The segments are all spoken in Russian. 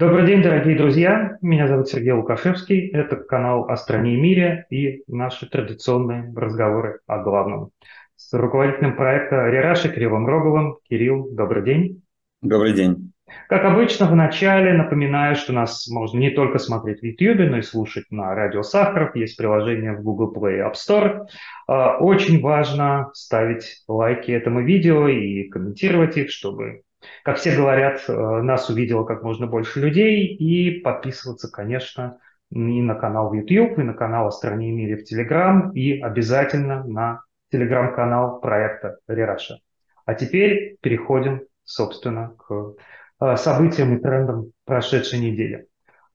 Добрый день, дорогие друзья. Меня зовут Сергей Лукашевский. Это канал «О стране и мире» и наши традиционные разговоры о главном. С руководителем проекта Рераши Кириллом Роговым. Кирилл, добрый день. Добрый день. Как обычно, в начале напоминаю, что нас можно не только смотреть в YouTube, но и слушать на радио Сахаров. Есть приложение в Google Play и App Store. А, очень важно ставить лайки этому видео и комментировать их, чтобы, как все говорят, э, нас увидело как можно больше людей. И подписываться, конечно, и на канал в YouTube, и на канал «О стране и мире» в Telegram, и обязательно на телеграм-канал проекта Рераша. А теперь переходим, собственно, к Э, событиям и трендам прошедшей недели.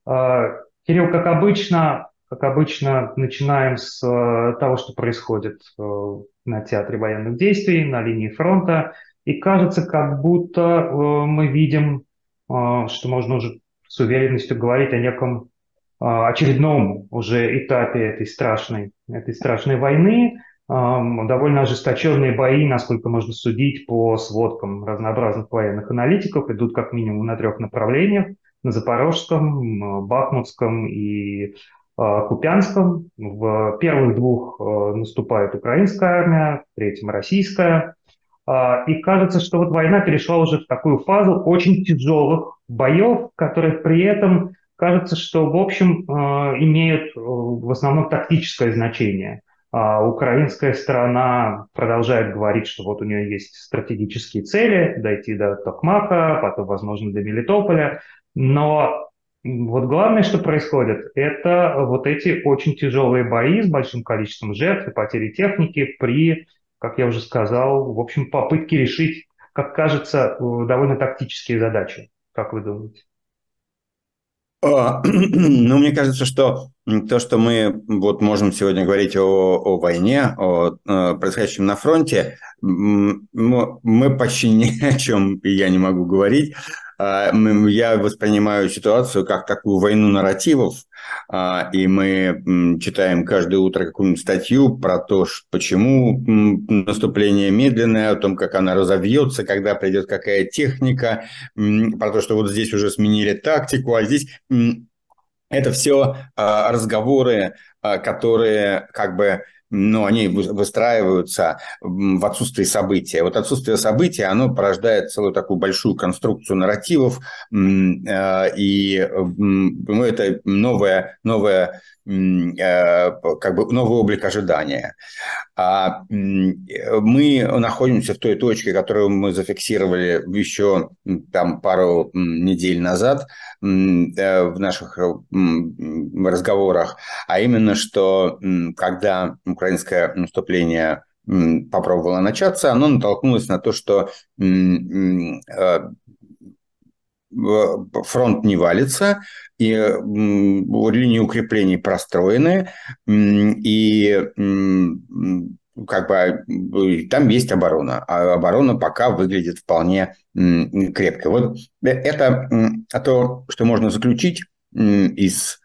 Э, Кирилл, как обычно, как обычно, начинаем с того, что происходит на театре военных действий, на линии фронта. И кажется, как будто мы видим, что можно уже с уверенностью говорить о неком очередном уже этапе этой страшной, этой страшной войны довольно ожесточенные бои, насколько можно судить по сводкам разнообразных военных аналитиков, идут как минимум на трех направлениях. На Запорожском, Бахмутском и Купянском. В первых двух наступает украинская армия, в третьем российская. А, и кажется, что вот война перешла уже в такую фазу очень тяжелых боев, которые при этом кажется, что в общем имеют в основном тактическое значение. А украинская сторона продолжает говорить, что вот у нее есть стратегические цели, дойти до Токмака, потом, возможно, до Мелитополя. Но вот главное, что происходит, это вот эти очень тяжелые бои с большим количеством жертв и потери техники при, как я уже сказал, в общем, попытке решить, как кажется, довольно тактические задачи. Как вы думаете? А, ну, мне кажется, что то, что мы вот можем сегодня говорить о, о войне, о, о э, происходящем на фронте, мы почти ни о чем я не могу говорить. А, я воспринимаю ситуацию как такую войну нарративов, а, и мы читаем каждое утро какую-нибудь статью про то, почему наступление медленное, о том, как оно разовьется, когда придет какая техника, про то, что вот здесь уже сменили тактику, а здесь это все а, разговоры, которые как бы но они выстраиваются в отсутствии события. Вот отсутствие события, оно порождает целую такую большую конструкцию нарративов, э, и ну, это новое Э, как бы новый облик ожидания. А мы находимся в той точке, которую мы зафиксировали еще там пару недель назад э, в наших разговорах, а именно, что когда украинское наступление попробовало начаться, оно натолкнулось на то, что э, фронт не валится, и линии укреплений простроены, и как бы там есть оборона, а оборона пока выглядит вполне крепко. Вот это то, что можно заключить из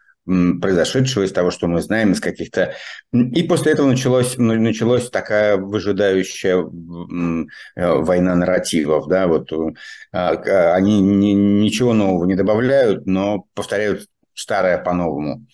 произошедшего, из того, что мы знаем, из каких-то... И после этого началось, ну, началась такая выжидающая э, война нарративов. Да? Вот, а, они ничего нового не добавляют, но повторяют старое по-новому.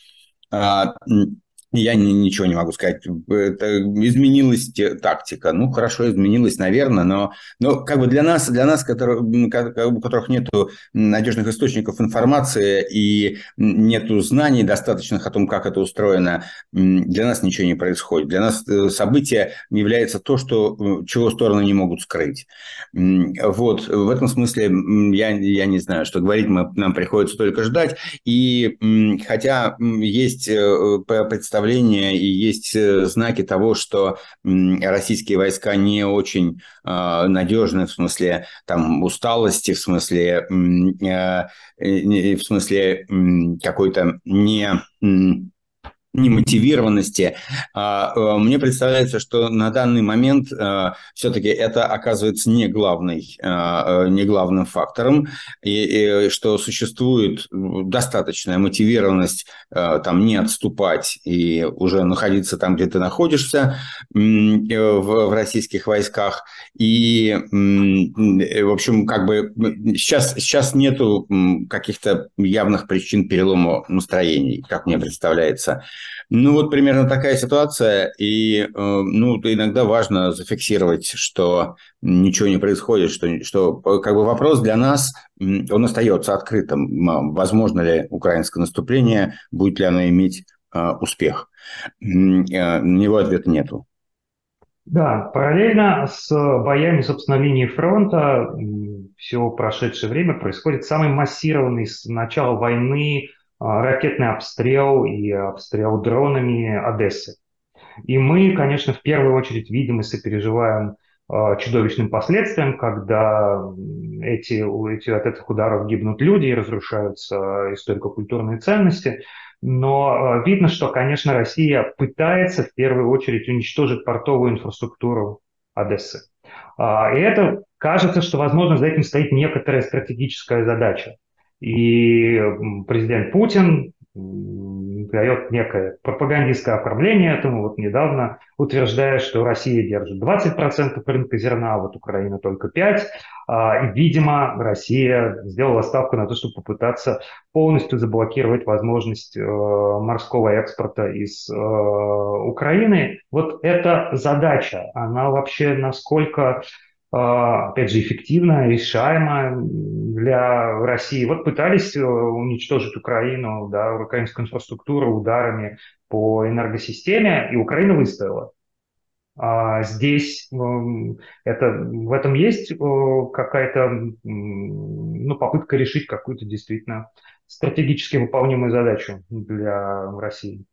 Я ни, ничего не могу сказать. Это изменилась тактика. Ну, хорошо, изменилась, наверное, но, но как бы для нас, для нас, которые, у которых нет надежных источников информации и нет знаний достаточных о том, как это устроено, для нас ничего не происходит. Для нас э, событие является то, что, чего стороны не могут скрыть. Вот, в этом смысле я, я не знаю, что говорить, мы, нам приходится только ждать. И хотя есть э, представление представление и есть э, знаки того, что российские войска не очень а, надежны в смысле там усталости, в смысле, а, в смысле какой-то не немотивированности. А, э, мне представляется, что на данный момент э, все-таки это оказывается не, главный, э, не главным фактором, и, и что существует достаточная мотивированность там не отступать и уже находиться там, где ты находишься в, в российских войсках. И, в общем, как бы сейчас, сейчас нету каких-то явных причин перелома настроений, как мне представляется. Ну, вот примерно такая ситуация, и э, ну, иногда важно зафиксировать, что ничего не происходит, что, что как бы вопрос для нас, он остается открытым. Возможно ли украинское наступление, будет ли оно иметь э, успех? Э, на него ответа нету. Да, параллельно с боями, собственно, линии фронта все прошедшее время происходит самый массированный с начала войны ракетный обстрел и обстрел дронами Одессы. И мы, конечно, в первую очередь видим и сопереживаем а, чудовищным последствиям, когда эти, эти, от этих ударов гибнут люди и разрушаются историко-культурные ценности. Но а, видно, что, конечно, Россия пытается в первую очередь уничтожить портовую инфраструктуру Одессы. И это кажется, что, возможно, за этим стоит некоторая стратегическая задача. И президент Путин дает некое пропагандистское оформление этому. Вот недавно утверждая, что Россия держит 20% рынка зерна, а вот Украина только 5%. А, и, видимо, Россия сделала ставку на то, чтобы попытаться полностью заблокировать возможность э, морского экспорта из э, Украины. Вот эта задача, она вообще насколько опять же, эффективно, решаемо для России. Вот пытались э, уничтожить Украину, да, украинскую инфраструктуру ударами по энергосистеме, и Украина выстояла. А здесь это, в этом есть э, какая-то ну, попытка решить какую-то действительно стратегически выполнимую задачу для России.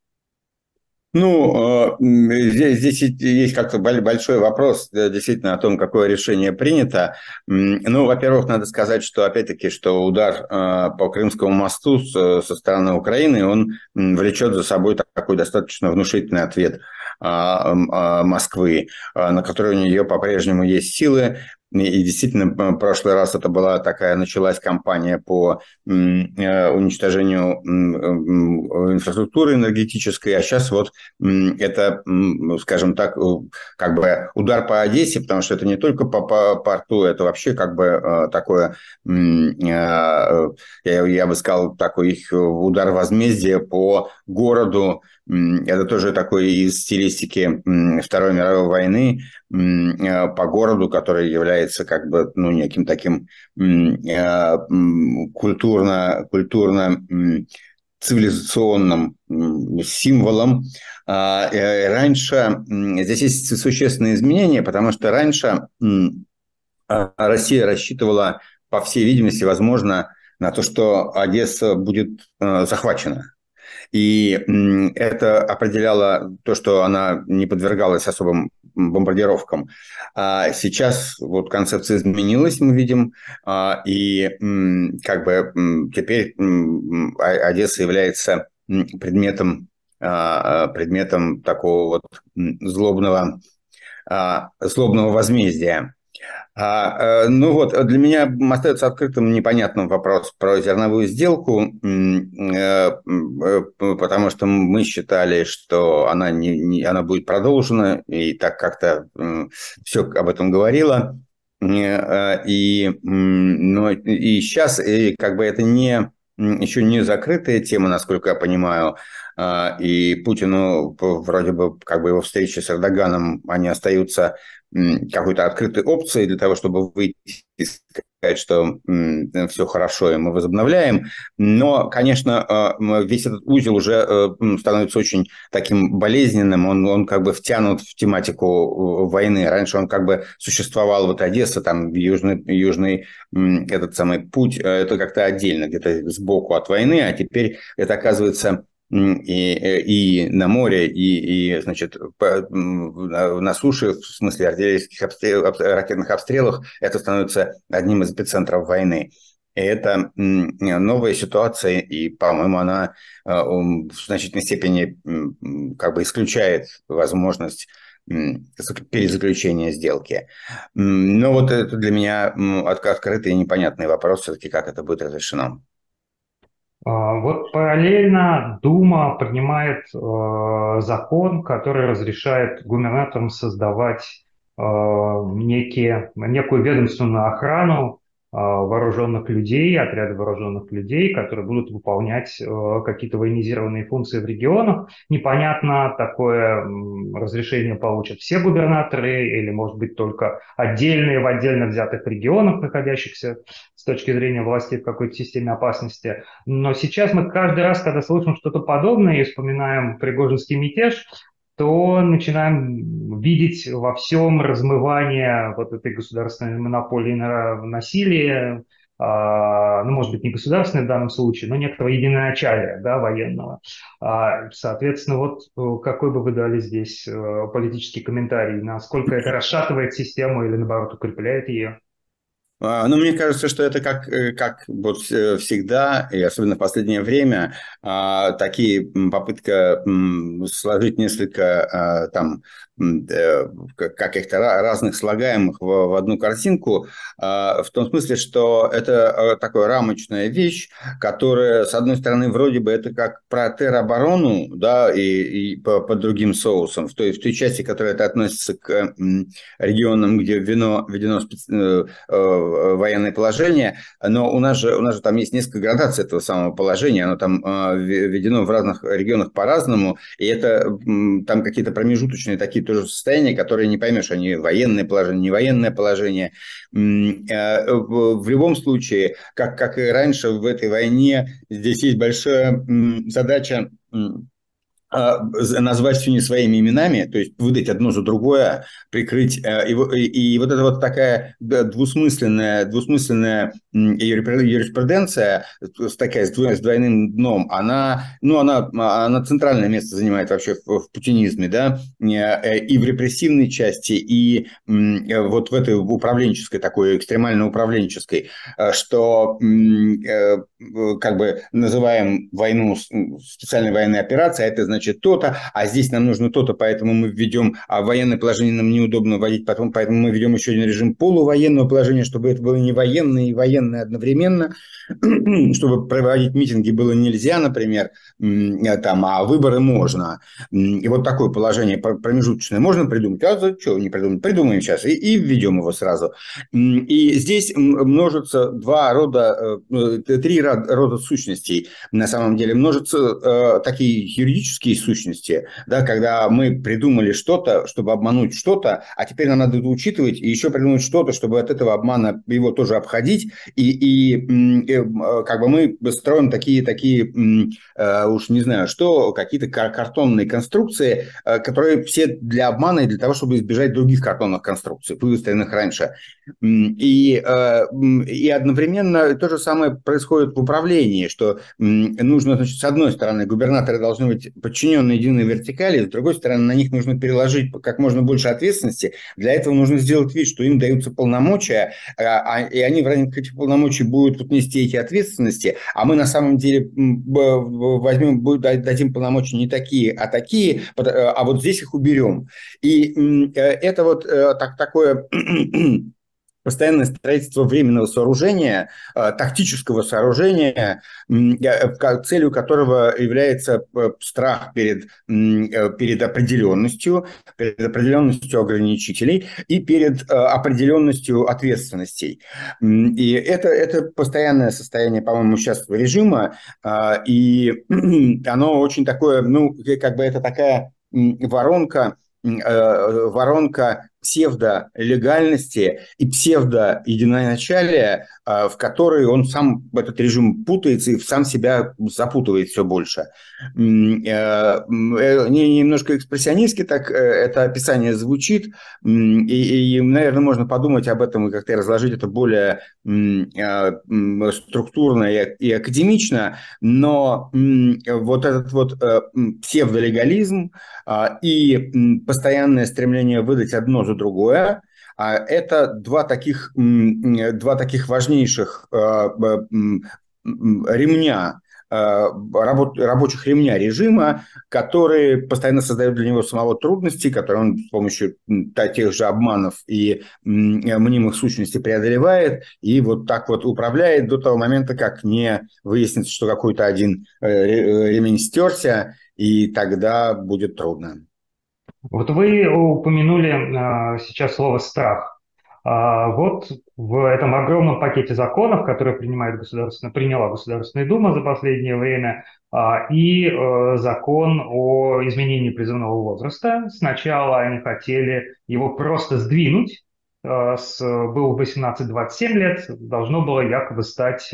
Ну, э, здесь, здесь есть как-то большой вопрос э, действительно о том, какое решение принято. Ну, во-первых, надо сказать, что опять-таки, что удар э, по Крымскому мосту со стороны Украины, он влечет за собой такой достаточно внушительный ответ а, а, Москвы, на который у нее по-прежнему есть силы. И действительно, в прошлый раз это была такая, началась кампания по э, уничтожению инфраструктуры энергетической, а сейчас вот это, скажем так, как бы удар по Одессе, потому что это не только по, по порту, это вообще как бы э, такое, э, я, бы сказал, такой удар возмездия по городу, это тоже такой из стилистики Второй мировой войны по городу, который является как бы ну, неким таким э, культурно, культурно цивилизационным символом. А, э, раньше здесь есть существенные изменения, потому что раньше а, Россия рассчитывала, по всей видимости, возможно, на то, что Одесса будет э, захвачена. И это определяло то, что она не подвергалась особым бомбардировкам. А сейчас вот концепция изменилась, мы видим, а, и как бы теперь Одесса является предметом, а, предметом такого вот злобного, а, злобного возмездия. А, э, ну вот, для меня остается открытым непонятным вопрос про зерновую сделку, э, э, потому что мы считали, что она, не, не, она будет продолжена, и так как-то все об этом говорило. И, но, и сейчас и как бы это не еще не закрытая тема, насколько я понимаю, а, и Путину вроде бы как бы его встречи с Эрдоганом, они остаются какой-то открытой опцией для того, чтобы выйти и сказать, что все хорошо, и мы возобновляем. Но, конечно, а, весь этот узел уже э, становится очень таким болезненным, он, он как бы втянут в тематику войны. Раньше он как бы существовал, вот Одесса, там южный, южный этот самый путь, э, это как-то отдельно, где-то сбоку от войны, а теперь это оказывается и, э, и на море, и, и значит, по, на суше, в смысле артиллерийских обстрел, ракетных обстрелах, это становится одним из эпицентров войны. это новая ситуация, и, по-моему, она в значительной степени как бы исключает возможность перезаключения сделки. Но вот это для меня открытый и непонятный вопрос все-таки, как это будет разрешено. А, вот параллельно Дума принимает э, закон, который разрешает губернаторам создавать э, некие, некую ведомственную охрану вооруженных людей, отряды вооруженных людей, которые будут выполнять э, какие-то военизированные функции в регионах. Непонятно, такое разрешение получат все губернаторы или, может быть, только отдельные в отдельно взятых регионах, находящихся с точки зрения власти в какой-то системе опасности. Но сейчас мы каждый раз, когда слышим что-то подобное и вспоминаем Пригожинский мятеж, то начинаем видеть во всем размывание вот этой государственной монополии на насилие, ну, может быть, не государственной в данном случае, но некоторого единоначалия да, военного. А, соответственно, вот э, какой бы вы дали здесь э, политический комментарий, насколько это расшатывает систему или, наоборот, укрепляет ее? А, ну, мне кажется, что это как, э, как вот всегда, и особенно в последнее время, а, такие попытка сложить несколько а, там Э, каких-то разных слагаемых в одну картинку, а, в том смысле, что это э, такая рамочная вещь, которая, с одной стороны, вроде бы это как про тероборону, да, и, и по, по другим соусам, в той, в той части, которая это относится к регионам, где введено, введено специ... Э, военное положение, но у нас, же, у нас же там есть несколько градаций этого самого положения, оно там введено в разных регионах по-разному, и это там какие-то промежуточные такие тоже состояния, которые не поймешь, они военное положение, не военное положение. Э, в любом случае, как, как и раньше в этой войне, здесь есть большая задача назвать все не своими именами, то есть выдать одно за другое, прикрыть. Э, и, и, и вот это вот такая двусмысленная, двусмысленная юриспруденция, такая с двойным дном, она, ну, она, она центральное место занимает вообще в, в путинизме, да, э, и в репрессивной части, и вот в этой управленческой, такой экстремально управленческой, э, что как бы называем войну специальной военной операцией, а это значит значит то-то, а здесь нам нужно то-то, поэтому мы введем, а военное положение нам неудобно вводить, потом, поэтому мы введем еще один режим полувоенного положения, чтобы это было не военное и военное одновременно, чтобы проводить митинги было нельзя, например, там, а выборы можно. И вот такое положение промежуточное можно придумать, а за что не придумать? Придумаем сейчас и, и введем его сразу. И здесь множится два рода, э, три рода сущностей. На самом деле множатся э, такие юридические такие сущности, да, когда мы придумали что-то, чтобы обмануть что-то, а теперь нам надо это учитывать и еще придумать что-то, чтобы от этого обмана его тоже обходить, и, и, и э, как бы мы строим такие, такие э, уж не знаю что, какие-то картонные конструкции, э, которые все для обмана и для того, чтобы избежать других картонных конструкций, выстроенных раньше. И, и одновременно то же самое происходит в управлении, что нужно, значит, с одной стороны, губернаторы должны быть подчинены подчиненные единой вертикали, с другой стороны, на них нужно переложить как можно больше ответственности. Для этого нужно сделать вид, что им даются полномочия, а, а и они в рамках этих полномочий будут вот нести эти ответственности, а мы на самом деле возьмем, дадим полномочия не такие, а такие, а вот здесь их уберем. И э, это вот э, так, такое постоянное строительство временного сооружения, э, тактического сооружения, э, целью которого является э, страх перед, перед определенностью, перед определенностью ограничителей и перед определенностью ответственностей. И это, это постоянное состояние, по-моему, сейчас режима, и оно очень такое, ну, как бы это такая воронка, воронка псевдолегальности и псевдоединоначалия, а, в который он сам, этот режим путается и сам себя запутывает все больше. Э, э, немножко экспрессионистски так э, это описание звучит, и, и, наверное, можно подумать об этом и как-то разложить это более структурно и академично, но вот этот вот псевдолегализм а, и постоянное стремление выдать одно за другое, А это два таких, два таких важнейших ремня Э, работ, рабочих ремня режима, которые постоянно создают для него самого трудности, которые он с помощью тех же обманов и мнимых сущностей преодолевает, и вот так вот управляет до того момента, как не выяснится, что какой-то один э, э, ремень стерся, и тогда будет трудно. Вот вы упомянули сейчас слово «страх». А вот в этом огромном пакете законов, которые принимает государственная, приняла Государственная Дума за последнее время, а, и э, закон о изменении призывного возраста. Сначала они хотели его просто сдвинуть, э, с, был 18-27 лет, должно было якобы стать 21-30.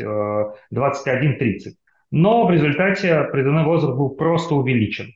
Э, Но в результате призывной возраст был просто увеличен.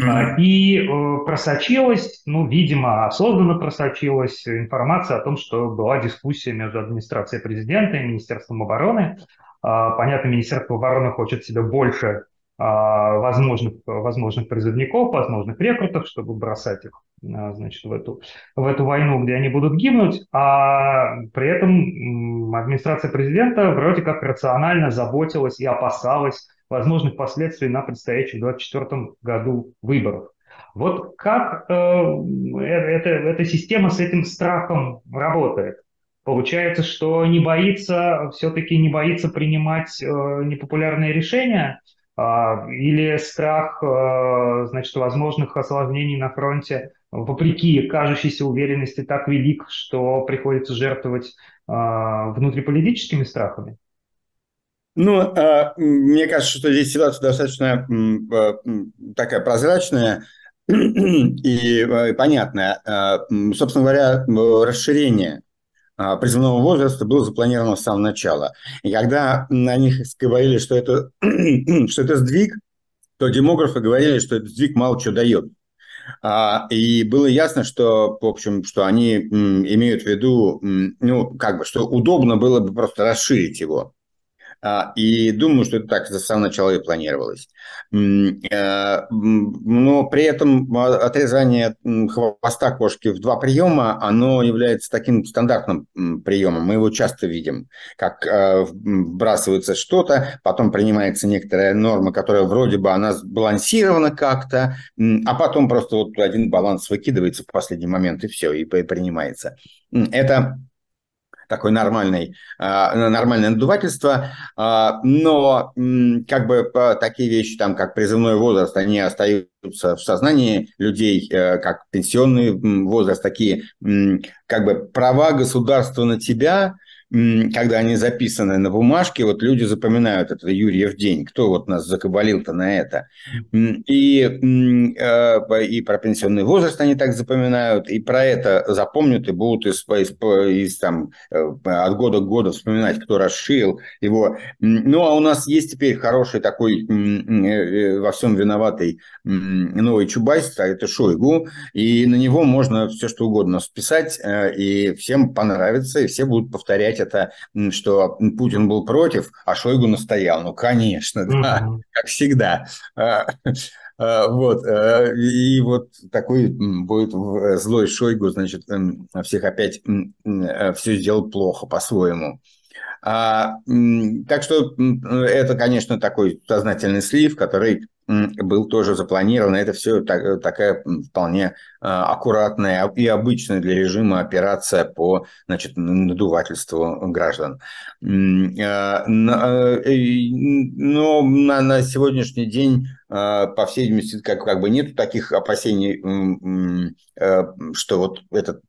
А, и э, просочилась, ну, видимо, осознанно просочилась информация о том, что была дискуссия между администрацией президента и Министерством обороны. А, понятно, Министерство обороны хочет себе больше а, возможных, возможных призывников, возможных рекрутов, чтобы бросать их значит, в, эту, в эту войну, где они будут гибнуть, а при этом администрация президента вроде как рационально заботилась и опасалась возможных последствий на предстоящих 2024 году выборах. Вот как э, э, эта, эта система с этим страхом работает? Получается, что не боится, все-таки не боится принимать э, непопулярные решения, э, или страх, э, значит, возможных осложнений на фронте, вопреки кажущейся уверенности, так велик, что приходится жертвовать э, внутриполитическими страхами? Ну, а, мне кажется, что здесь ситуация достаточно а, такая прозрачная и а, понятная. Собственно говоря, расширение призывного возраста было запланировано с самого начала. И когда на них говорили, что это, что это сдвиг, то демографы говорили, что этот сдвиг мало что дает. И было ясно, что, в общем, что они имеют в виду, ну, как бы, что удобно было бы просто расширить его. А, и думаю, что это так с самого начала и планировалось. Э, но при этом отрезание хвоста кошки в два приема, оно является таким стандартным приемом. Мы его часто видим, как э, вбрасывается что-то, потом принимается некоторая норма, которая вроде бы она сбалансирована как-то, а потом просто вот один баланс выкидывается в последний момент, и все, и принимается. Это такое нормальное, нормальное надувательство, а, но как бы такие вещи, там, как призывной возраст, они остаются в сознании людей, э, как пенсионный возраст, такие как бы права государства на тебя – когда они записаны на бумажке, вот люди запоминают это Юрьев день, кто вот нас закабалил-то на это. И, э, и про пенсионный возраст они так запоминают, и про это запомнят и будут из, из, из, там, э, от года к году вспоминать, кто расширил его. Ну, а у нас есть теперь хороший такой э, во всем виноватый новый Чубайс, а это Шойгу, и на него можно все что угодно списать, и всем понравится, и все будут повторять повторять это, что Путин был против, а Шойгу настоял. Ну, конечно, да, mm-hmm. как всегда. А, а, вот, э, и вот такой будет злой Шойгу, значит, всех опять э, все сделал плохо по-своему. А, так что это, конечно, такой сознательный слив, который был тоже запланирован. Это все так, такая вполне а, аккуратная и обычная для режима операция по значит, надувательству граждан. А, но на, на сегодняшний день по всей видимости, как, как бы нет таких опасений, что вот этот...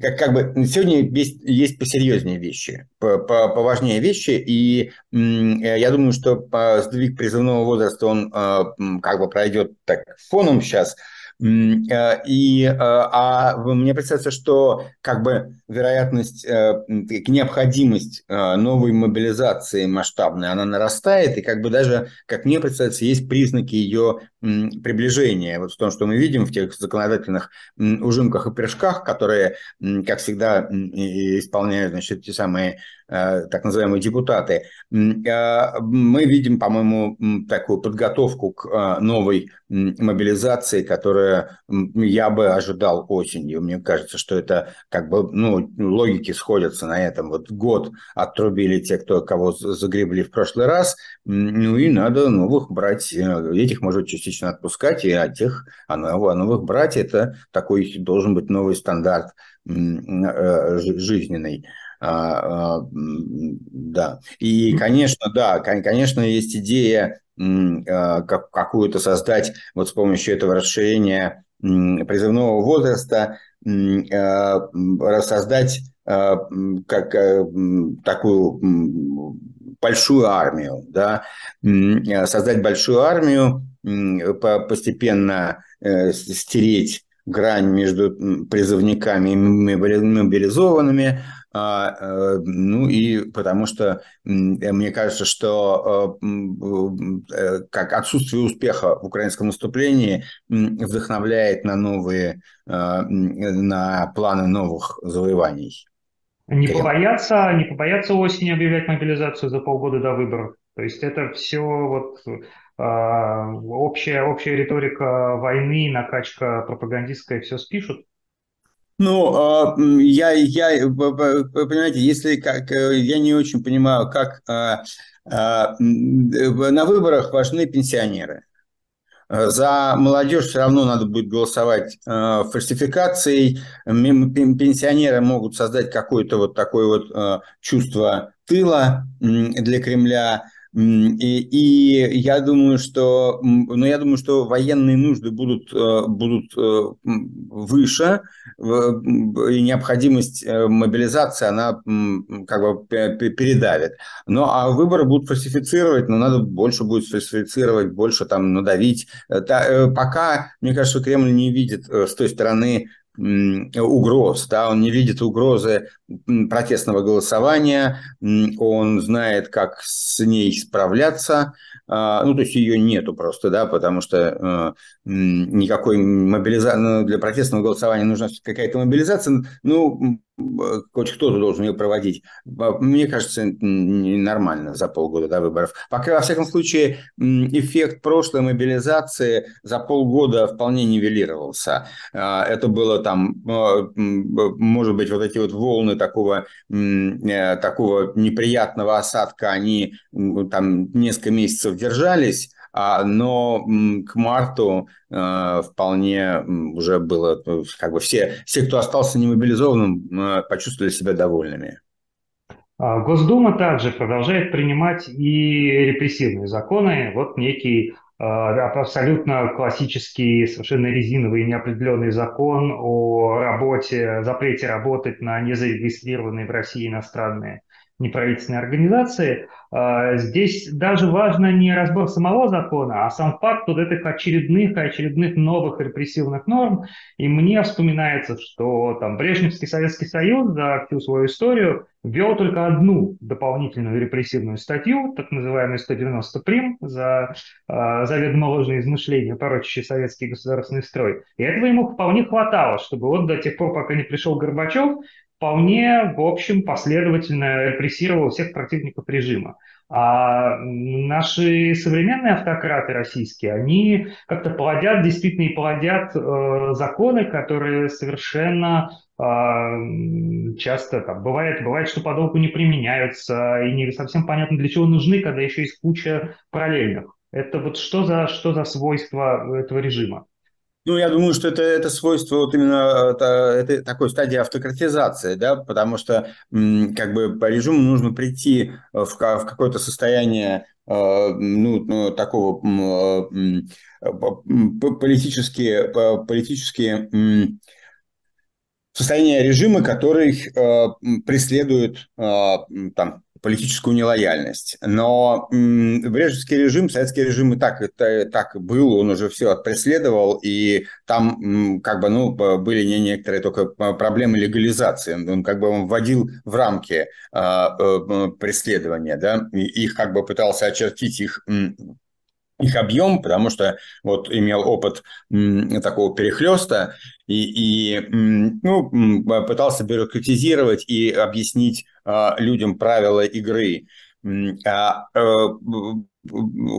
Как, как бы сегодня есть, есть посерьезнее вещи, поважнее вещи, и я думаю, что сдвиг призывного возраста, он как бы пройдет так фоном сейчас, Э, и, э, а мне представляется, что как бы вероятность, э, необходимость новой мобилизации масштабной, она нарастает, и как бы даже, как мне представляется, есть признаки ее приближение вот в том, что мы видим в тех законодательных ужимках и прыжках, которые, как всегда, исполняют значит, те самые Э, так называемые депутаты, э, мы видим, по-моему, такую подготовку к э, новой мобилизации, которая я бы ожидал осенью. Мне кажется, что это как бы, ну, логики сходятся на этом. Вот год отрубили те, кто кого загребли в прошлый раз, ну и надо новых брать. Этих может частично отпускать, и от тех, а новых брать, это такой должен быть новый стандарт жизненный. А, а, да. И, конечно, да, конечно, есть идея а, как, какую-то создать вот с помощью этого расширения призывного возраста, создать как такую большую армию, да, создать большую армию, постепенно э, стереть грань между призывниками и мобилизованными, а, ну и потому что мне кажется, что э, э, как отсутствие успеха в украинском наступлении вдохновляет на новые, на планы новых завоеваний. Не побояться, не побояться осенью объявлять мобилизацию за полгода до выборов. То есть это все вот а, общая, общая риторика войны, накачка пропагандистская, все спишут. Ну, а, я, я, понимаете, если как, э, я не очень понимаю, как а, а, на выборах важны пенсионеры. За молодежь все равно надо будет голосовать фальсификацией. Пенсионеры могут создать какое-то вот такое вот чувство тыла для Кремля. И, и я думаю, что, ну, я думаю, что военные нужды будут, э, будут э, выше, и необходимость э, мобилизации, она как бы передавит. Ну, а выборы будут фальсифицировать, но надо больше будет фальсифицировать, больше там надавить. Пока, мне кажется, Кремль не видит с той стороны угроз, да, он не видит угрозы протестного голосования, он знает, как с ней справляться, а, ну, то есть ее нету просто, да, потому что э, никакой мобилизации, ну, для протестного голосования нужна какая-то мобилизация, ну, хоть кто-то должен ее проводить. Мне кажется, нормально за полгода до выборов. Пока, во всяком случае, эффект прошлой мобилизации за полгода вполне нивелировался. А, это было там, а, может быть, вот эти вот волны такого, э, такого неприятного осадка, они там несколько месяцев держались, а, но к марту э, вполне уже было, э, как бы все, все, кто остался немобилизованным, почувствовали себя довольными. А, Госдума также продолжает принимать и репрессивные законы. Вот некий абсолютно классический, совершенно резиновый неопределенный закон о работе, запрете работать на незарегистрированные в России иностранные неправительственные организации. А, здесь даже важно не разбор самого закона, а сам факт вот этих очередных очередных новых репрессивных норм. И мне вспоминается, что там Брежневский Советский Союз за всю свою историю ввел только одну дополнительную репрессивную статью, так называемую 190 прим, за э, заведомо ложные измышления, порочащие советский государственный строй. И этого ему вполне хватало, чтобы вот до тех пор, пока не пришел Горбачев, вполне, в общем, последовательно репрессировал всех противников режима. А наши современные автократы российские, они как-то плодят, действительно и плодят э, законы, которые совершенно э, часто там, бывает, бывает, что подолгу не применяются, и не совсем понятно, для чего нужны, когда еще есть куча параллельных. Это вот что за, что за свойство этого режима? Ну, я думаю, что это, это свойство вот именно это, это такой стадии автократизации, да, потому что как бы по режиму нужно прийти в, в какое-то состояние э, ну, ну, такого э, политически, политически состояние режима, который э, преследует там, политическую нелояльность. Но Брежневский режим, советский режим и так, это, так был, он уже все преследовал, и там как бы, ну, были не некоторые только проблемы легализации. Он как бы он вводил в рамки э, преследования, да, и их как бы пытался очертить их их объем, потому что вот имел опыт такого перехлеста и, и ну, пытался бюрократизировать и объяснить а, людям правила игры, а, э,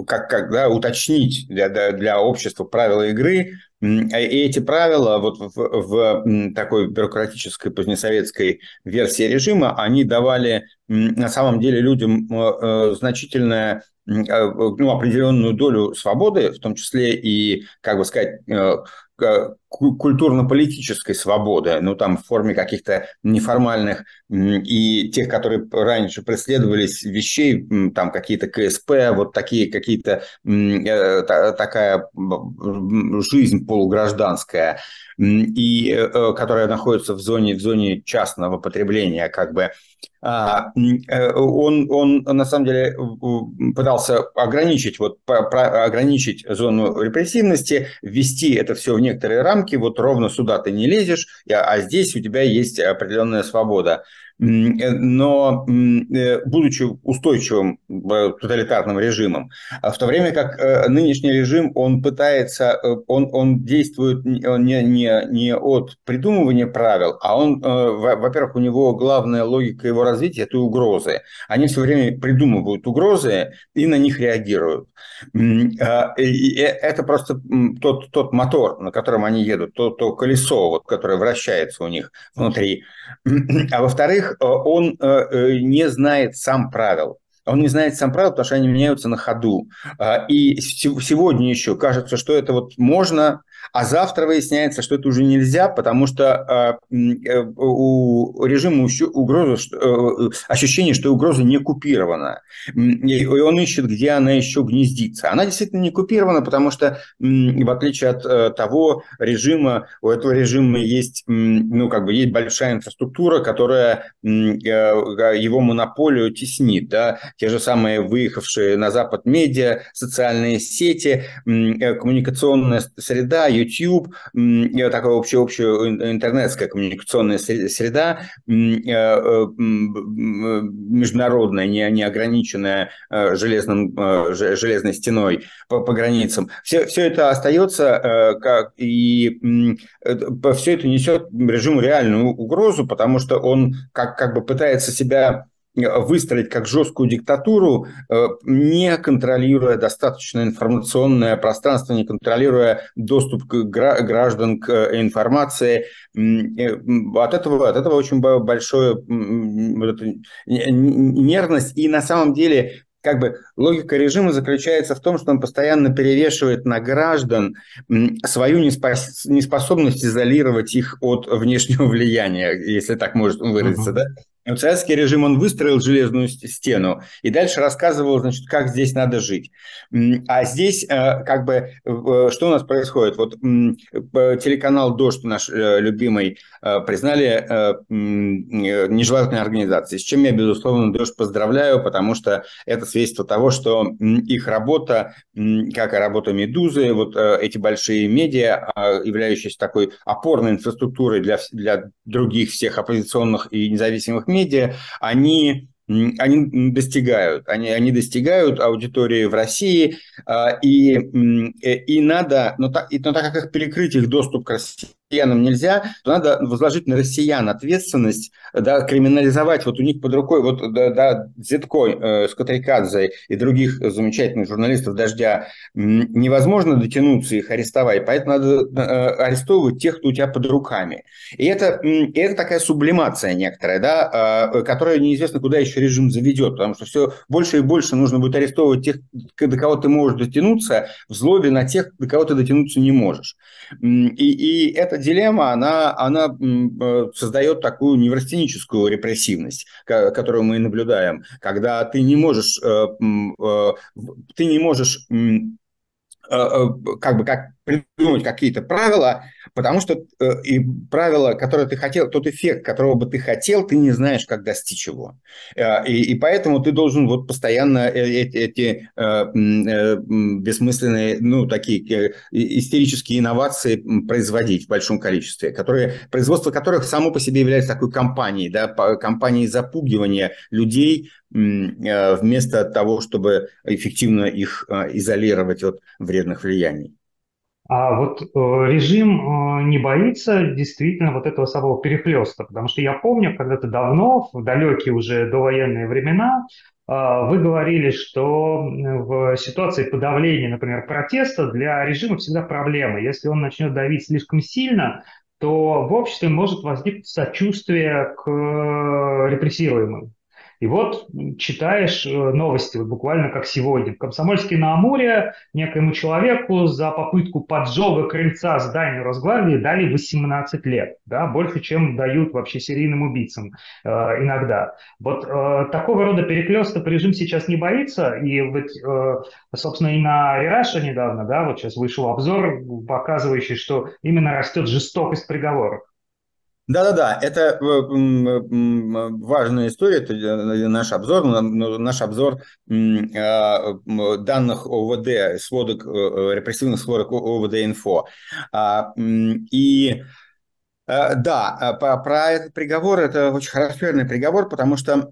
как, как да, уточнить для, для общества правила игры, и эти правила вот в, в такой бюрократической позднесоветской версии режима, они давали на самом деле людям э, э, значительное ну, определенную долю свободы, в том числе и, как бы сказать, культурно-политической свободы, ну, там, в форме каких-то неформальных и тех, которые раньше преследовались вещей, там, какие-то КСП, вот такие какие-то, э, такая жизнь полугражданская, и э, которая находится в зоне, в зоне частного потребления, как бы, а, э, он, он на самом деле пытался ограничить, вот, ограничить зону репрессивности, ввести это все в некоторые рамки, вот ровно сюда ты не лезешь, а здесь у тебя есть определенная свобода. Э, но э, будучи устойчивым э, тоталитарным режимом, а в то время как нынешний режим, он пытается, он, он действует не, не, не от придумывания правил, а он, во-первых, у него главная логика его развития – это угрозы. Они все время придумывают угрозы и на них реагируют. А, и это просто тот, тот мотор, на котором они едут, то, то колесо, вот, которое вращается у них внутри. А во-вторых, э, он э, э, не знает сам правил. Он не знает сам правил, потому что они меняются на ходу. А, и сегодня еще кажется, что это вот можно, а завтра выясняется, что это уже нельзя, потому что а, э, у режима угроза, э, ощущение, что угроза не купирована. И он ищет, где она еще гнездится. Она действительно не купирована, потому что, в отличие от э, того режима, у этого режима есть, ну, как бы, есть большая инфраструктура, которая его монополию теснит. Да? Те же самые выехавшие на Запад медиа, социальные сети, коммуникационная среда, YouTube, такая общая, общая интернетская коммуникационная среда, э, э, международная, не, не ограниченная э, железным, железной стеной по, по границам. Все, все это остается, как, и все это несет режиму реальную угрозу, потому что он как, как бы пытается себя выстроить как жесткую диктатуру, э, не контролируя достаточно информационное пространство, не контролируя доступ к граждан к э, информации. Э, от этого, от этого очень большая нервность. И на самом деле как бы логика режима заключается в том, что он постоянно перевешивает на граждан свою неспособность изолировать их от внешнего влияния, если так может выразиться, uh-huh. да? Советский режим, он выстроил железную стену и дальше рассказывал, значит, как здесь надо жить. А здесь, э, как бы, э, что у нас происходит? Вот телеканал «Дождь», наш э, любимый, признали нежелательной организацией, с чем я, безусловно, «Дождь» поздравляю, потому что это свидетельство того, что их работа, как и работа «Медузы», вот эти большие медиа, а, являющиеся такой опорной инфраструктурой для, для других всех оппозиционных и независимых медиа, они они достигают, они, они достигают аудитории в России, а, и, и надо, но так, но так как их перекрыть их доступ к России россиянам нельзя, то надо возложить на россиян ответственность, да, криминализовать вот у них под рукой, вот, да, да Зитко, э, Скотрикадзе и других замечательных журналистов «Дождя» невозможно дотянуться их арестовать, поэтому надо э, арестовывать тех, кто у тебя под руками. И это, и это такая сублимация некоторая, да, э, которая неизвестно, куда еще режим заведет, потому что все больше и больше нужно будет арестовывать тех, до кого ты можешь дотянуться, в злобе на тех, до кого ты дотянуться не можешь. И, и это дилемма, она, она э, создает такую неврастеническую репрессивность, которую мы наблюдаем, когда ты не можешь, э, э, ты не можешь как бы как придумать какие-то правила, потому что э, и правила, которые ты хотел, тот эффект, которого бы ты хотел, ты не знаешь, как достичь его. Э, и, и поэтому ты должен вот постоянно эти, эти э, бессмысленные, ну, такие истерические инновации производить в большом количестве, которые, производство которых само по себе является такой компанией, да, компанией запугивания людей вместо того, чтобы эффективно их изолировать от вредных влияний. А вот э, режим э, не боится действительно вот этого самого перехлеста, потому что я помню, когда-то давно, в далекие уже довоенные времена, э, вы говорили, что в ситуации подавления, например, протеста для режима всегда проблема. Если он начнет давить слишком сильно, то в обществе может возникнуть сочувствие к репрессируемым. И вот читаешь э, новости, вот буквально как сегодня. В Комсомольске на Амуре некоему человеку за попытку поджога крыльца здания Росгвардии дали 18 лет. Да, больше, чем дают вообще серийным убийцам э, иногда. Вот э, такого рода переклеста режим сейчас не боится. И вот, э, собственно, и на Рераша недавно, да, вот сейчас вышел обзор, показывающий, что именно растет жестокость приговоров. Да-да-да, это э, важная история, это э, наш обзор, наш обзор данных ОВД, сводок, э, репрессивных сводок ОВД-инфо. А, и да, про этот приговор, это очень характерный приговор, потому что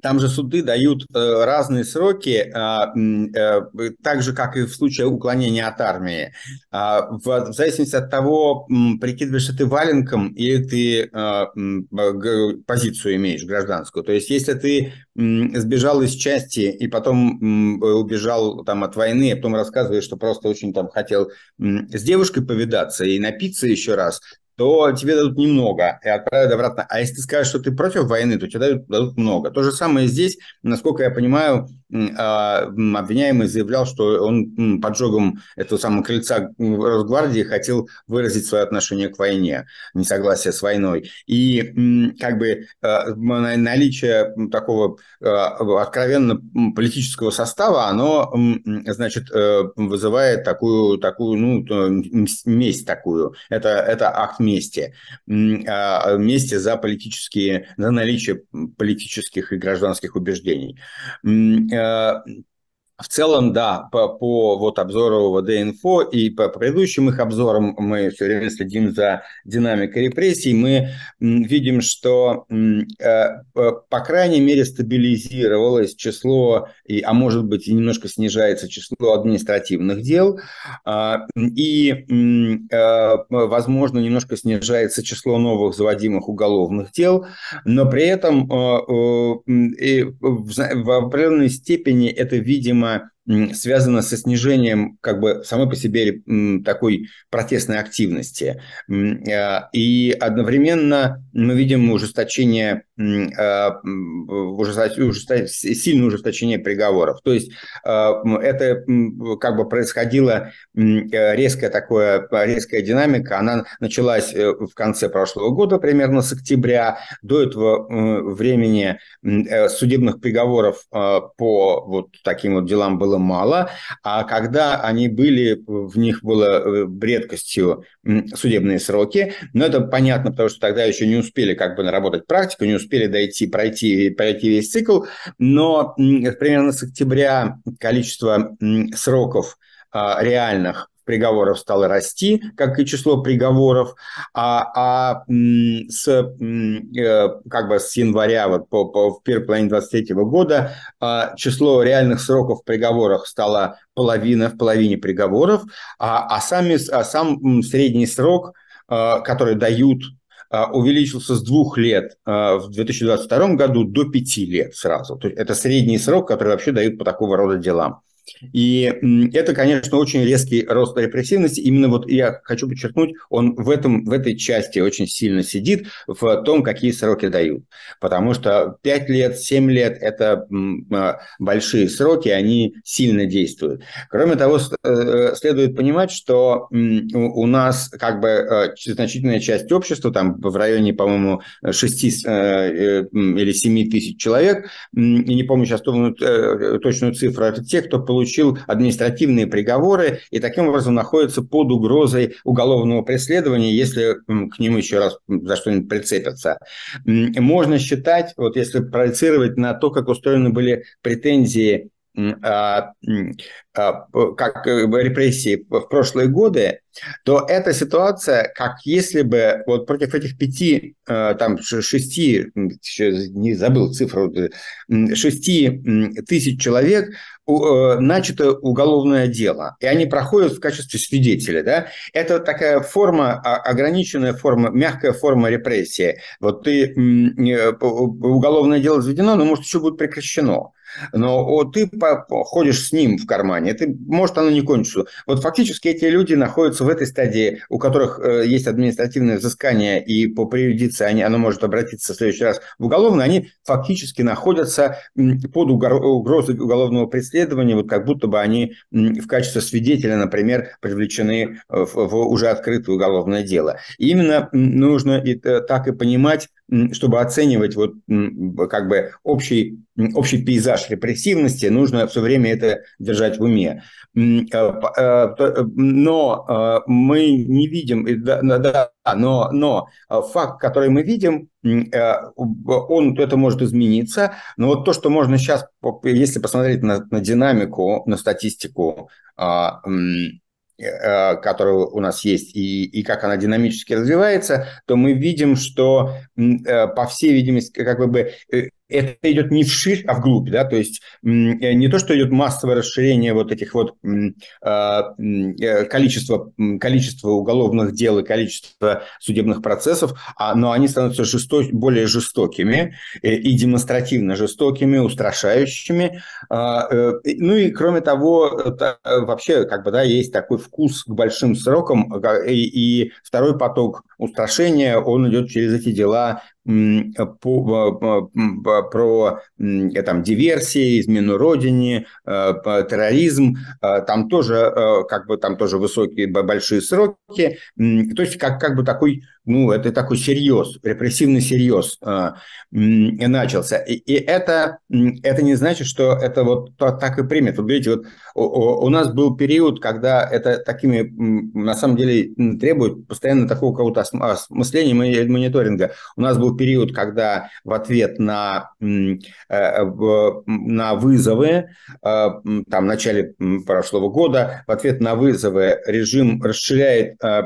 там же суды дают э, разные сроки, а, э, так же, как и в случае уклонения от армии. А, в зависимости от того, прикидываешься ты валенком или ты а, позицию имеешь гражданскую. То есть, если ты сбежал из части и потом убежал там от войны, а потом рассказываешь, что просто очень там хотел с девушкой повидаться и напиться еще раз, то тебе дадут немного и отправят обратно. А если ты скажешь, что ты против войны, то тебе дадут, дадут много. То же самое здесь, насколько я понимаю, а, обвиняемый заявлял, что он поджогом этого самого крыльца Росгвардии хотел выразить свое отношение к войне, несогласие с войной. И как бы а, наличие такого а, откровенно политического состава, оно, значит, э, вызывает такую, такую ну, месть такую. Это, это акт мести. Мести за политические, за наличие политических и гражданских убеждений. Э, в целом, да, по, по вот обзору ВД-инфо и по предыдущим их обзорам мы все время следим за динамикой репрессий. Мы видим, что, э, по крайней мере, стабилизировалось число, и, а может быть и немножко снижается число административных дел, а, и, э, возможно, немножко снижается число новых заводимых уголовных дел, но при этом в определенной степени это, видимо, самое связано со снижением как бы самой по себе такой протестной активности. А, и одновременно мы видим ужесточение, а, ужесточение сильное ужесточение приговоров. То есть а, это как бы происходило резкая такое, резкая динамика. Она началась э, в конце прошлого года, примерно с октября. До этого времени э, судебных приговоров по вот таким вот делам было мало, а когда они были, в них было э, редкостью судебные сроки, но это понятно, потому что тогда еще не успели как бы наработать практику, не успели дойти, пройти, пройти весь цикл, но примерно с октября количество сроков а, реальных приговоров стало расти, как и число приговоров, а, а с, э, как бы с января вот по, по, в первой половине 23 года а, число реальных сроков в приговорах стало половина в половине приговоров, а, а, сами, а сам средний срок, а, который дают а, увеличился с двух лет в 2022 году до пяти лет сразу. То есть это средний срок, который вообще дают по такого рода делам. И это, конечно, очень резкий рост репрессивности. Именно вот я хочу подчеркнуть, он в, этом, в этой части очень сильно сидит в том, какие сроки дают. Потому что 5 лет, 7 лет – это а, большие сроки, они сильно действуют. Кроме того, э, следует понимать, что у нас как бы э, значительная часть общества, там в районе, по-моему, 6 э, или 7 тысяч человек, не помню сейчас точную цифру, это те, кто получил получил административные приговоры и таким образом находится под угрозой уголовного преследования, если к ним еще раз за что-нибудь прицепятся. Можно считать, вот если проецировать на то, как устроены были претензии как э, репрессии в прошлые годы, то эта ситуация, как если бы вот против этих пяти, э, там шести, не забыл цифру, шести тысяч человек э, начато уголовное дело, и они проходят в качестве свидетеля, да, это такая форма, ограниченная форма, мягкая форма репрессии. Вот ты, уголовное дело заведено, но, может, еще будет прекращено но вот ты ходишь с ним в кармане, это, может оно не кончится. Вот фактически эти люди находятся в этой стадии, у которых э, есть административное взыскание, и по преюдиции они, оно может обратиться в следующий раз в уголовное, они фактически находятся под угрозой уголовного преследования, вот как будто бы они в качестве свидетеля, например, привлечены в, в уже открытое уголовное дело. И именно нужно и, э, так и понимать, чтобы оценивать вот как бы общий, общий пейзаж репрессивности, нужно все время это держать в уме. Э, э, но э, мы не видим, да, да, но, но факт, который мы видим, он, это может измениться, но вот то, что можно сейчас, если посмотреть на, на динамику, на статистику а, которая у нас есть, и, и как она динамически развивается, то мы видим, что, э, по всей видимости, как бы э, это идет не вширь, а вглубь, да, то есть не то, что идет массовое расширение вот этих вот а, количества, количества уголовных дел и количества судебных процессов, а, но они становятся жесток, более жестокими и демонстративно жестокими, устрашающими. А, ну и кроме того, вообще как бы, да, есть такой вкус к большим срокам, и, и второй поток устрашения, он идет через эти дела по, про там, диверсии, измену родине, э, терроризм, э, там тоже, э, как бы, там тоже высокие, большие сроки, то есть как, как бы такой ну, это такой серьез, репрессивный серьез э, начался. И, и это, это не значит, что это вот так и примет. Вот видите, вот у, у нас был период, когда это такими, на самом деле, требует постоянно такого какого-то осмысления и мониторинга. У нас был период, когда в ответ на, э, на вызовы, э, там, в начале прошлого года, в ответ на вызовы режим расширяет э,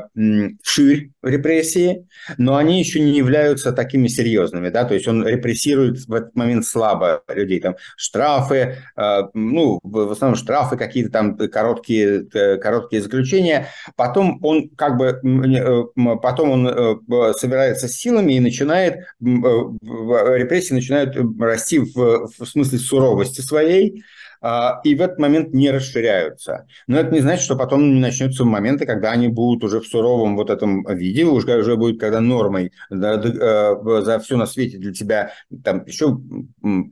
ширь репрессии, но они еще не являются такими серьезными, да, то есть он репрессирует в этот момент слабо людей, там штрафы, э, ну, в основном штрафы, какие-то там короткие, э, короткие заключения, потом он как бы, э, потом он э, собирается с силами и начинает, репрессии начинают расти в, в смысле суровости своей, и в этот момент не расширяются. Но это не значит, что потом не начнутся моменты, когда они будут уже в суровом вот этом виде, уже, уже будет когда нормой э, за все на свете для тебя. Там еще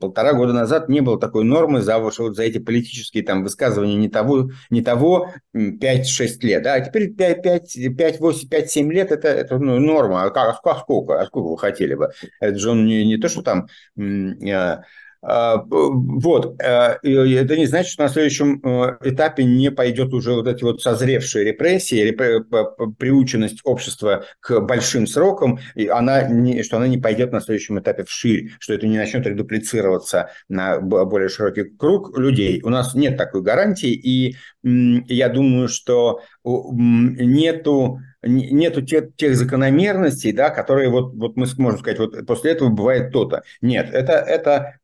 полтора года назад не было такой нормы за, вот, за эти политические там высказывания не того, не того 5-6 лет. Да? А теперь 5, 5, 5, 8, 5, 7 лет это, это ну, норма. А, как, а сколько? А сколько вы хотели бы? Это же он не, не то, что там э, а, вот, э, это не значит, что на следующем э, этапе не пойдет уже вот эти вот созревшие репрессии, приученность общества к большим срокам, и она не, что она не пойдет на следующем этапе вширь, что это не начнет редуплицироваться на более широкий круг людей. У нас нет такой гарантии, и я думаю, что нету нету тех, тех закономерностей, да, которые вот, вот мы можем сказать, вот после этого бывает то-то. Нет, это, это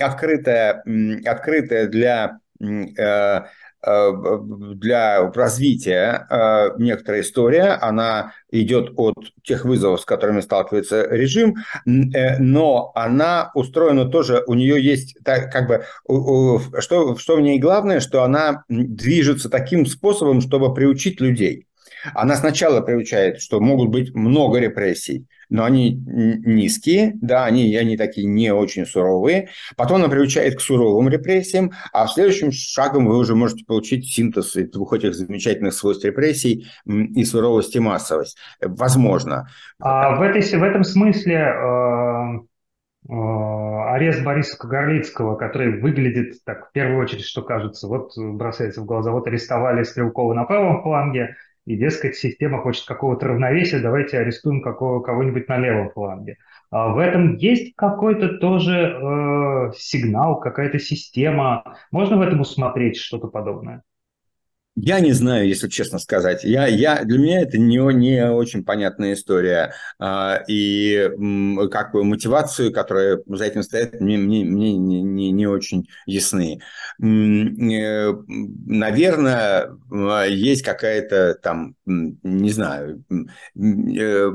открытая, открытая для э, э, для развития э, некоторая история, она идет от тех вызовов, с которыми сталкивается режим, но она устроена тоже, у нее есть, так, как бы, что, что в ней главное, что она движется таким способом, чтобы приучить людей. Она сначала приучает, что могут быть много репрессий, но они низкие, да, они, они такие не очень суровые. Потом она приучает к суровым репрессиям, а в следующем шагом вы уже можете получить синтез двух этих замечательных свойств репрессий и суровость и массовость. Возможно. А в, этой, в этом смысле э, арест Бориса Кагарлицкого, который выглядит, так, в первую очередь, что кажется, вот бросается в глаза, вот арестовали Стрелкова на правом фланге, и, дескать, система хочет какого-то равновесия, давайте арестуем какого, кого-нибудь на левом фланге. А в этом есть какой-то тоже э, сигнал, какая-то система. Можно в этом усмотреть что-то подобное? Я не знаю, если честно сказать. Я, я, для меня это не, не очень понятная история. А, и как бы мотивацию, которая за этим стоит, мне, мне, мне не, не, не очень ясны. Э, наверное, есть какая-то там, не знаю, э,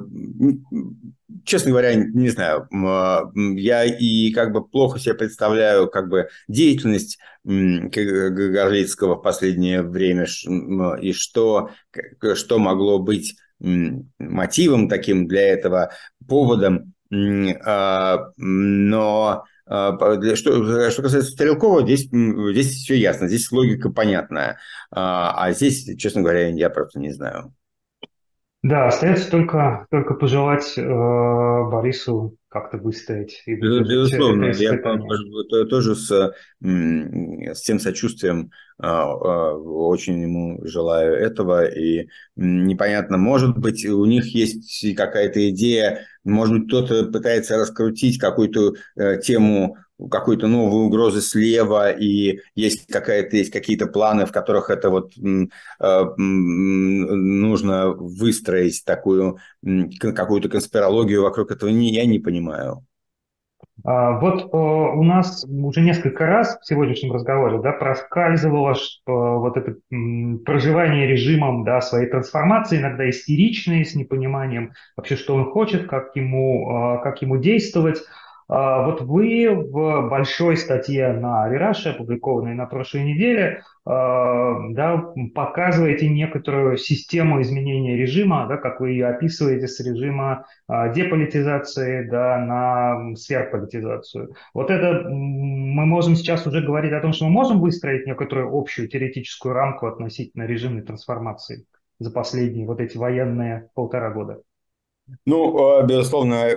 честно говоря, не знаю, а, я и как бы плохо себе представляю как бы деятельность Горлицкого в последнее время и что, что могло быть мотивом таким для этого, поводом. А, но а, что, что касается Стрелкова, здесь, здесь все ясно, здесь логика понятная. А здесь, честно говоря, я просто не знаю. Да, остается только, только пожелать э, Борису как-то выстоять. И Безусловно, я тоже с, с тем сочувствием а, а, очень ему желаю этого. И непонятно, может быть, у них есть какая-то идея, может быть, кто-то пытается раскрутить какую-то э, тему какой-то новой угрозы слева, и есть какая-то есть какие-то планы, в которых это вот э, нужно выстроить такую какую-то конспирологию вокруг этого, не, я не понимаю. А, вот э, у нас уже несколько раз в сегодняшнем разговоре да, проскальзывало что вот это проживание режимом да, своей трансформации, иногда истеричные, с непониманием вообще, что он хочет, как ему, а, как ему действовать. А, вот вы в большой статье на Авираше, опубликованной на прошлой неделе, а, да, показываете некоторую систему изменения режима, да, как вы ее описываете с режима а, деполитизации да, на сверхполитизацию. Вот это мы можем сейчас уже говорить о том, что мы можем выстроить некоторую общую теоретическую рамку относительно режимной трансформации за последние вот эти военные полтора года. Ну, безусловно,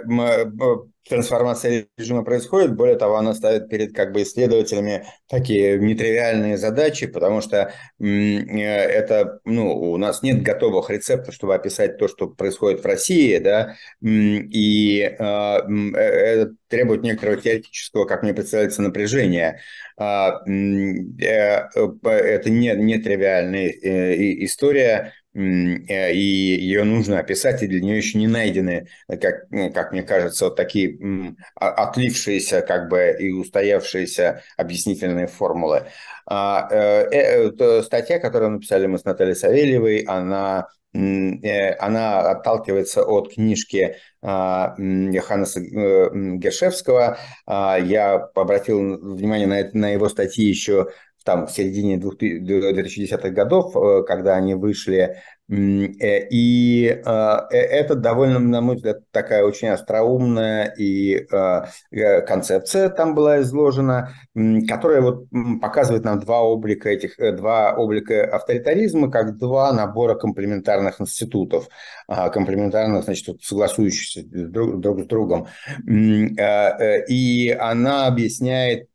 трансформация режима происходит. Более того, она ставит перед как бы исследователями такие нетривиальные задачи, потому что э, это, ну, у нас нет готовых рецептов, чтобы описать то, что происходит в России, да, и а, э, это требует некоторого теоретического, как мне представляется, напряжения. А, э, это не, нетривиальная история, и ее нужно описать, и для нее еще не найдены, как, ну, как мне кажется, вот такие отлившиеся как бы и устоявшиеся объяснительные формулы. А, э, э, статья, которую написали мы с Натальей Савельевой, она она отталкивается от книжки а, Йоханнеса Гершевского. А, я обратил внимание на, на его статьи еще там в середине 2010-х годов, э, когда они вышли. Э, и э, это довольно, на мой взгляд, такая очень остроумная и концепция там была изложена, которая вот показывает нам два облика этих, два облика авторитаризма, как два набора комплементарных институтов, комплементарных, значит, согласующихся друг, друг с другом. И она объясняет,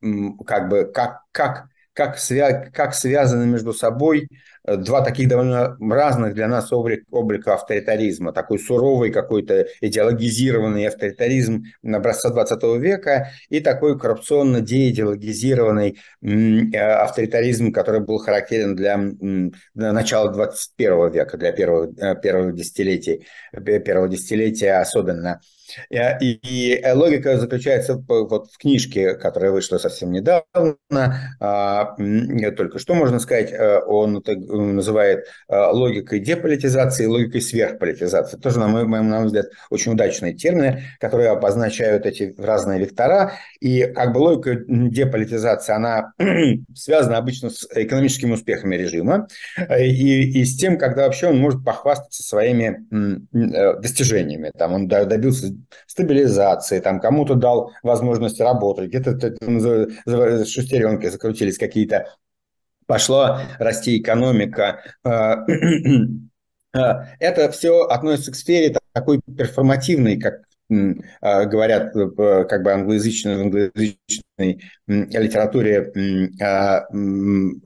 как бы, как, как как, свя как связаны между собой э, два таких довольно разных для нас облик, облика авторитаризма. Такой суровый какой-то идеологизированный авторитаризм образца 20 века и такой коррупционно деидеологизированный э, авторитаризм, который был характерен для начала 21 века, для первых, э, первых десятилетий, первого десятилетия особенно. Э, и, логика заключается вот в книжке, которая вышла совсем недавно, а, только что можно сказать, э, он называет э, логикой деполитизации и логикой сверхполитизации. Тоже, на мой, на мой взгляд, очень удачные термины, которые обозначают эти разные вектора. И как бы логика деполитизации, она связана обычно с экономическими успехами режима и, и с тем, когда вообще он может похвастаться своими достижениями. Там он добился стабилизации, там кому-то дал возможность работать, где-то шестеренки закрутились какие-то, пошла расти экономика. А, а, это все относится к сфере такой перформативной, как говорят как бы англоязычной, англоязычной литературе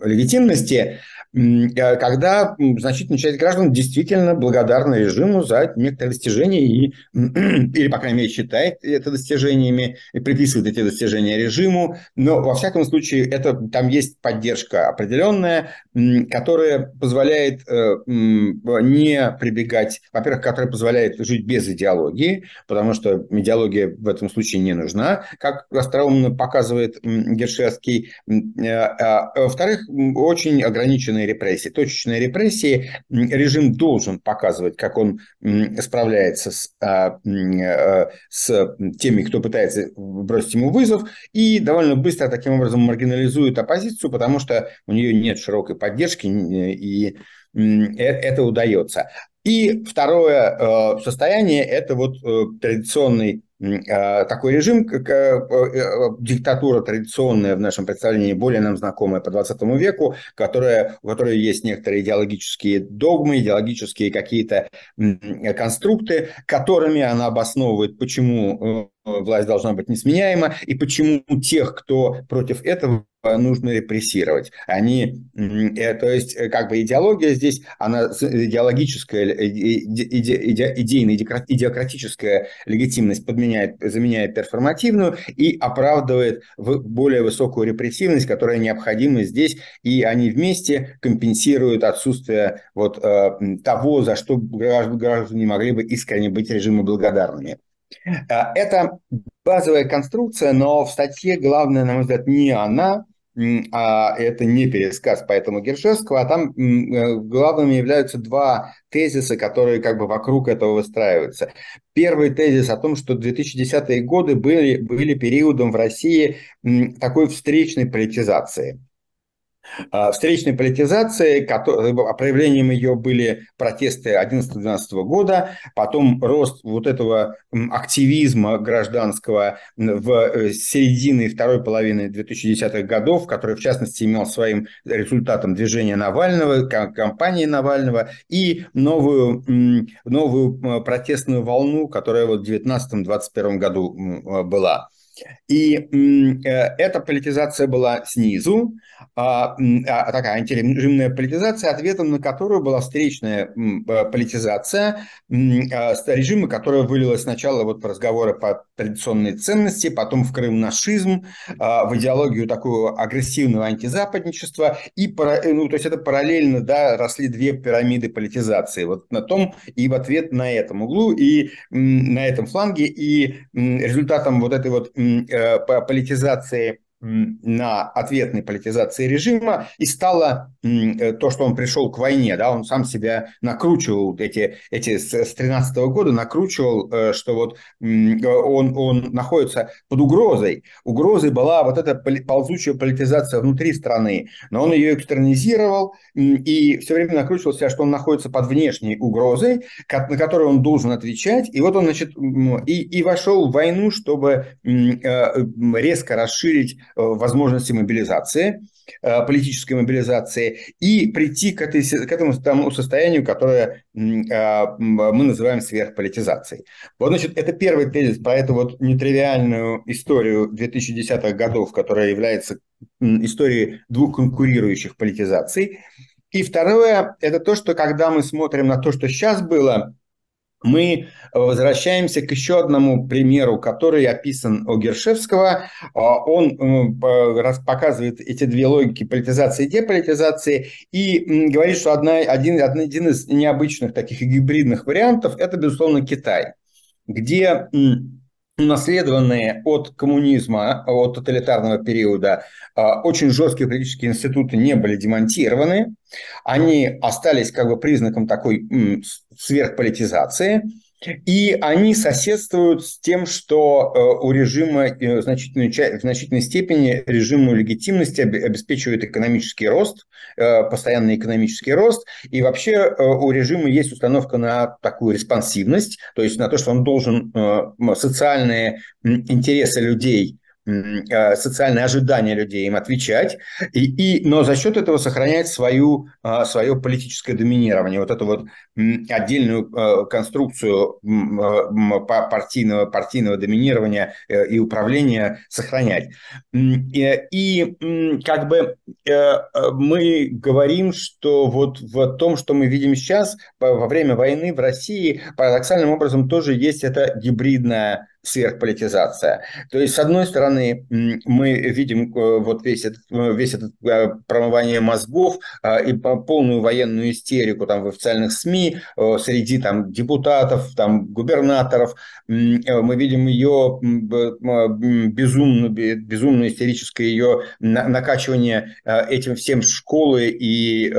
легитимности, Э, когда значительная часть граждан действительно благодарна режиму за некоторые достижения и, или, по крайней мере, считает это достижениями и приписывает эти достижения режиму. Но, во всяком случае, это, там есть поддержка определенная, которая позволяет э, не прибегать, во-первых, которая позволяет жить без идеологии, потому что идеология в этом случае не нужна, как остроумно показывает Гершевский. Э, а, во-вторых, очень ограниченные репрессии. Точечные репрессии режим должен показывать, как он справляется с, а, э, с теми, кто пытается бросить ему вызов, и довольно быстро таким образом маргинализует оппозицию, потому что у нее нет широкой поддержки, и э, это удается. И второе э, состояние – это вот традиционный а, такой режим, как э, э, диктатура традиционная в нашем представлении, более нам знакомая по 20 веку, которая, у которой есть некоторые идеологические догмы, идеологические какие-то конструкты, которыми она обосновывает, почему э, власть должна быть несменяема, и почему тех, кто против этого нужно репрессировать. Они, то есть, как бы идеология здесь, она идеологическая, идейная, идеократическая легитимность подменяет заменяет, перформативную и оправдывает более высокую репрессивность, которая необходима здесь, и они вместе компенсируют отсутствие вот э, того, за что граждане могли бы искренне быть режиму благодарными. Э, это базовая конструкция, но в статье главное, на мой взгляд, не она, а это не пересказ поэтому Гершевского, а там э, главными являются два тезиса, которые как бы вокруг этого выстраиваются. Первый тезис о том, что 2010-е годы были, были периодом в России такой встречной политизации – встречной политизации, проявлением ее были протесты 11-12 года, потом рост вот этого активизма гражданского в э, середине и второй половины 2010-х годов, который, в частности, имел своим результатом движение Навального, кампании Навального и новую, новую протестную волну, которая вот в 19-21 году была. И э, эта политизация была снизу, а, а, такая антирежимная политизация, ответом на которую была встречная э, политизация а, режима, которая вылилась сначала вот в разговоры по традиционной ценности, потом в крымнашизм, в идеологию такого агрессивного антизападничества. И, ну, то есть это параллельно да, росли две пирамиды политизации. Вот на том и в ответ на этом углу, и на этом фланге. И результатом вот этой вот Э, политизации на ответной политизации режима и стало э, то, что он пришел к войне, да, он сам себя накручивал эти, эти с 13 года, накручивал, э, что вот он, он находится под угрозой. Угрозой была вот эта ползучая политизация внутри страны, но он ее экстернизировал и все время накручивал себя, что он находится под внешней угрозой, на которую он должен отвечать, и вот он, значит, и, и вошел в войну, чтобы э, резко расширить Э, возможности мобилизации, э, политической мобилизации, и прийти к, этой, к этому тому состоянию, которое э, мы называем сверхполитизацией. Вот, значит, это первый тезис про эту вот нетривиальную историю 2010-х годов, которая является историей двух конкурирующих политизаций. И второе – это то, что когда мы смотрим на то, что сейчас было, мы возвращаемся к еще одному примеру, который описан у Гершевского. А, он показывает эти две логики политизации и деполитизации и говорит, что одна, один, один из необычных таких гибридных вариантов – это, безусловно, Китай, где унаследованные от коммунизма, от тоталитарного периода, а, очень жесткие политические институты не были демонтированы, они остались как бы признаком такой сверхполитизации – и они соседствуют с тем, что э, у режима э, в значительной, в значительной степени режиму легитимности обеспечивает экономический рост, э, постоянный экономический рост. И вообще у режима есть установка на такую респонсивность, то есть на то, что он должен социальные интересы людей э, социальные ожидания людей, им отвечать, и, и, но за счет этого сохранять свою, э, свое политическое доминирование, вот эту вот отдельную э, конструкцию партийного, партийного доминирования и управления сохранять. И, и как бы мы говорим, что вот в том, что мы видим сейчас, во время войны в России, парадоксальным образом тоже есть эта гибридная сверхполитизация. То есть, с одной стороны, мы видим э, вот весь этот, э, весь этот э, промывание мозгов и полную военную истерику там в официальных СМИ среди там депутатов, там губернаторов. Мы видим ее безумно, безумно истерическое ее накачивание этим всем школы и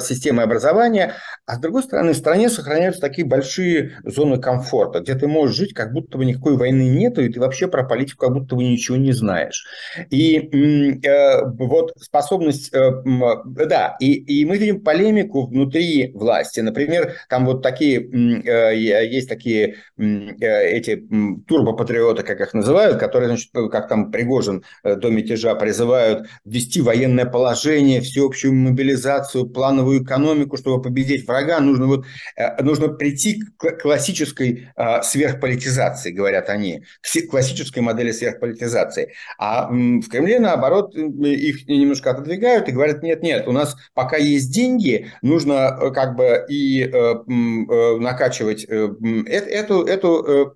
системы образования. А с другой стороны, в стране сохраняются такие большие зоны комфорта, где ты можешь жить, как будто бы никакой войны нету, и ты вообще про политику как будто бы ничего не знаешь. И э, вот способность, э, да, и, и мы видим полемику внутри власти. Например, там вот такие, э, есть такие э, эти турбопатриоты, как их называют, которые, значит, как там Пригожин э, до мятежа призывают ввести военное положение, всеобщую мобилизацию, плановую экономику, чтобы победить врага, нужно, вот, э, нужно прийти к классической э, сверхполитизации, говорят они, классической модели сверхполитизации. А в Кремле, наоборот, их немножко отодвигают и говорят, нет-нет, у нас пока есть деньги, нужно э, как бы и накачивать эту, эту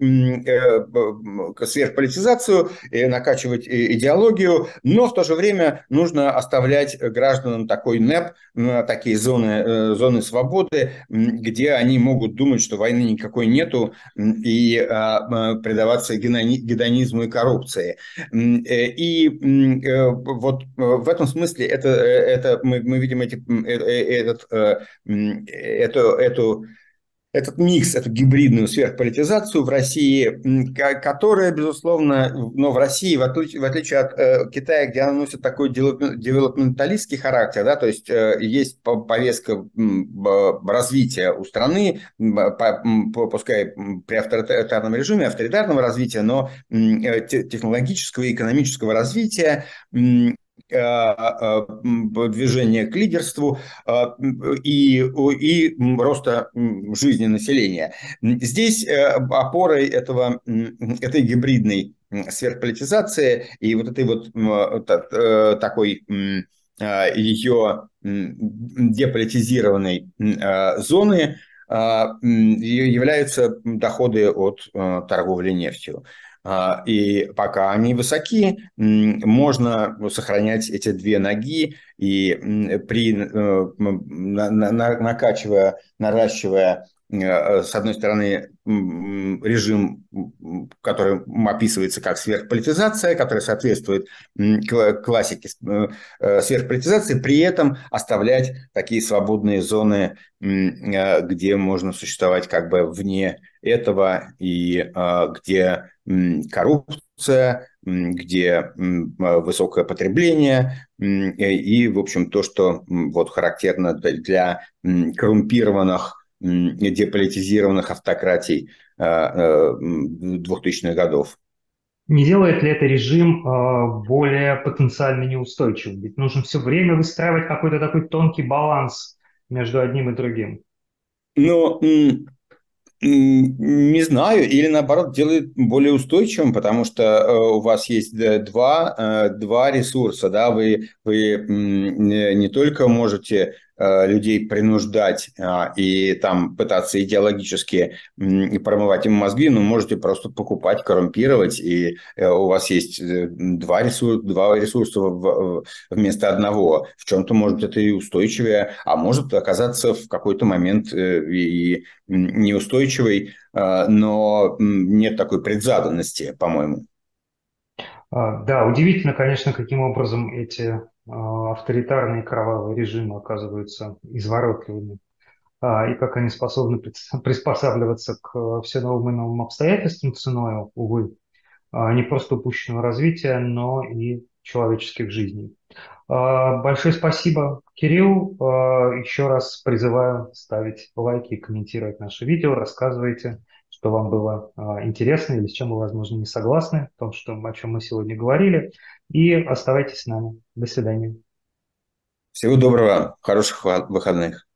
сверхполитизацию, накачивать идеологию, но в то же время нужно оставлять гражданам такой НЭП, такие зоны, зоны свободы, где они могут думать, что войны никакой нету, и а, предаваться гедонизму и коррупции. Э, и э, вот в этом смысле это, э, это мы, мы видим эти, этот, эту, эту этот микс, эту гибридную сверхполитизацию в России, которая, безусловно, но в России, в отличие, в отличие от э, Китая, где она носит такой девелопменталистский характер, да, то есть э, есть повестка развития у страны, пускай при авторитарном режиме, авторитарного развития, но э, технологического и экономического развития, Э, э, движения к лидерству э, и, и роста жизни населения. Здесь опорой этого, этой гибридной сверхполитизации и вот этой вот такой ее деполитизированной зоны являются доходы от торговли нефтью. А, и пока они высоки, можно сохранять эти две ноги и при, э, накачивая, наращивая с одной стороны, режим, который описывается как сверхполитизация, который соответствует классике э, э, сверхполитизации, при этом оставлять такие свободные зоны, где можно существовать как бы вне этого, и где коррупция, где высокое потребление и, в общем, то, что вот характерно для коррумпированных деполитизированных автократий 2000-х э, годов. Не делает ли это режим э, более потенциально неустойчивым? Ведь нужно все время выстраивать какой-то такой тонкий баланс между одним и другим. Ну, не знаю, или наоборот делает более устойчивым, потому что э, у вас есть два, два ресурса, да, вы, вы не только можете Э, людей принуждать а, и там пытаться идеологически промывать им мозги, но можете просто покупать, коррумпировать, и э, у вас есть э, два ресурса, два ресурса вместо одного. В чем-то может это и устойчивее, а может оказаться в какой-то момент и неустойчивой, но нет такой предзаданности, по-моему. А, да, удивительно, конечно, каким образом эти авторитарные кровавые режимы оказываются изворотливыми, а, и как они способны приспосабливаться к все новым и новым обстоятельствам ценой, увы, а, не просто упущенного развития, но и человеческих жизней. Большое спасибо, Кирилл. Еще раз призываю ставить лайки, комментировать наше видео, рассказывайте, что вам было а, интересно или с чем вы, возможно, не согласны в том, что, о чем мы сегодня говорили. И оставайтесь с нами. До свидания. Всего доброго, хороших выходных.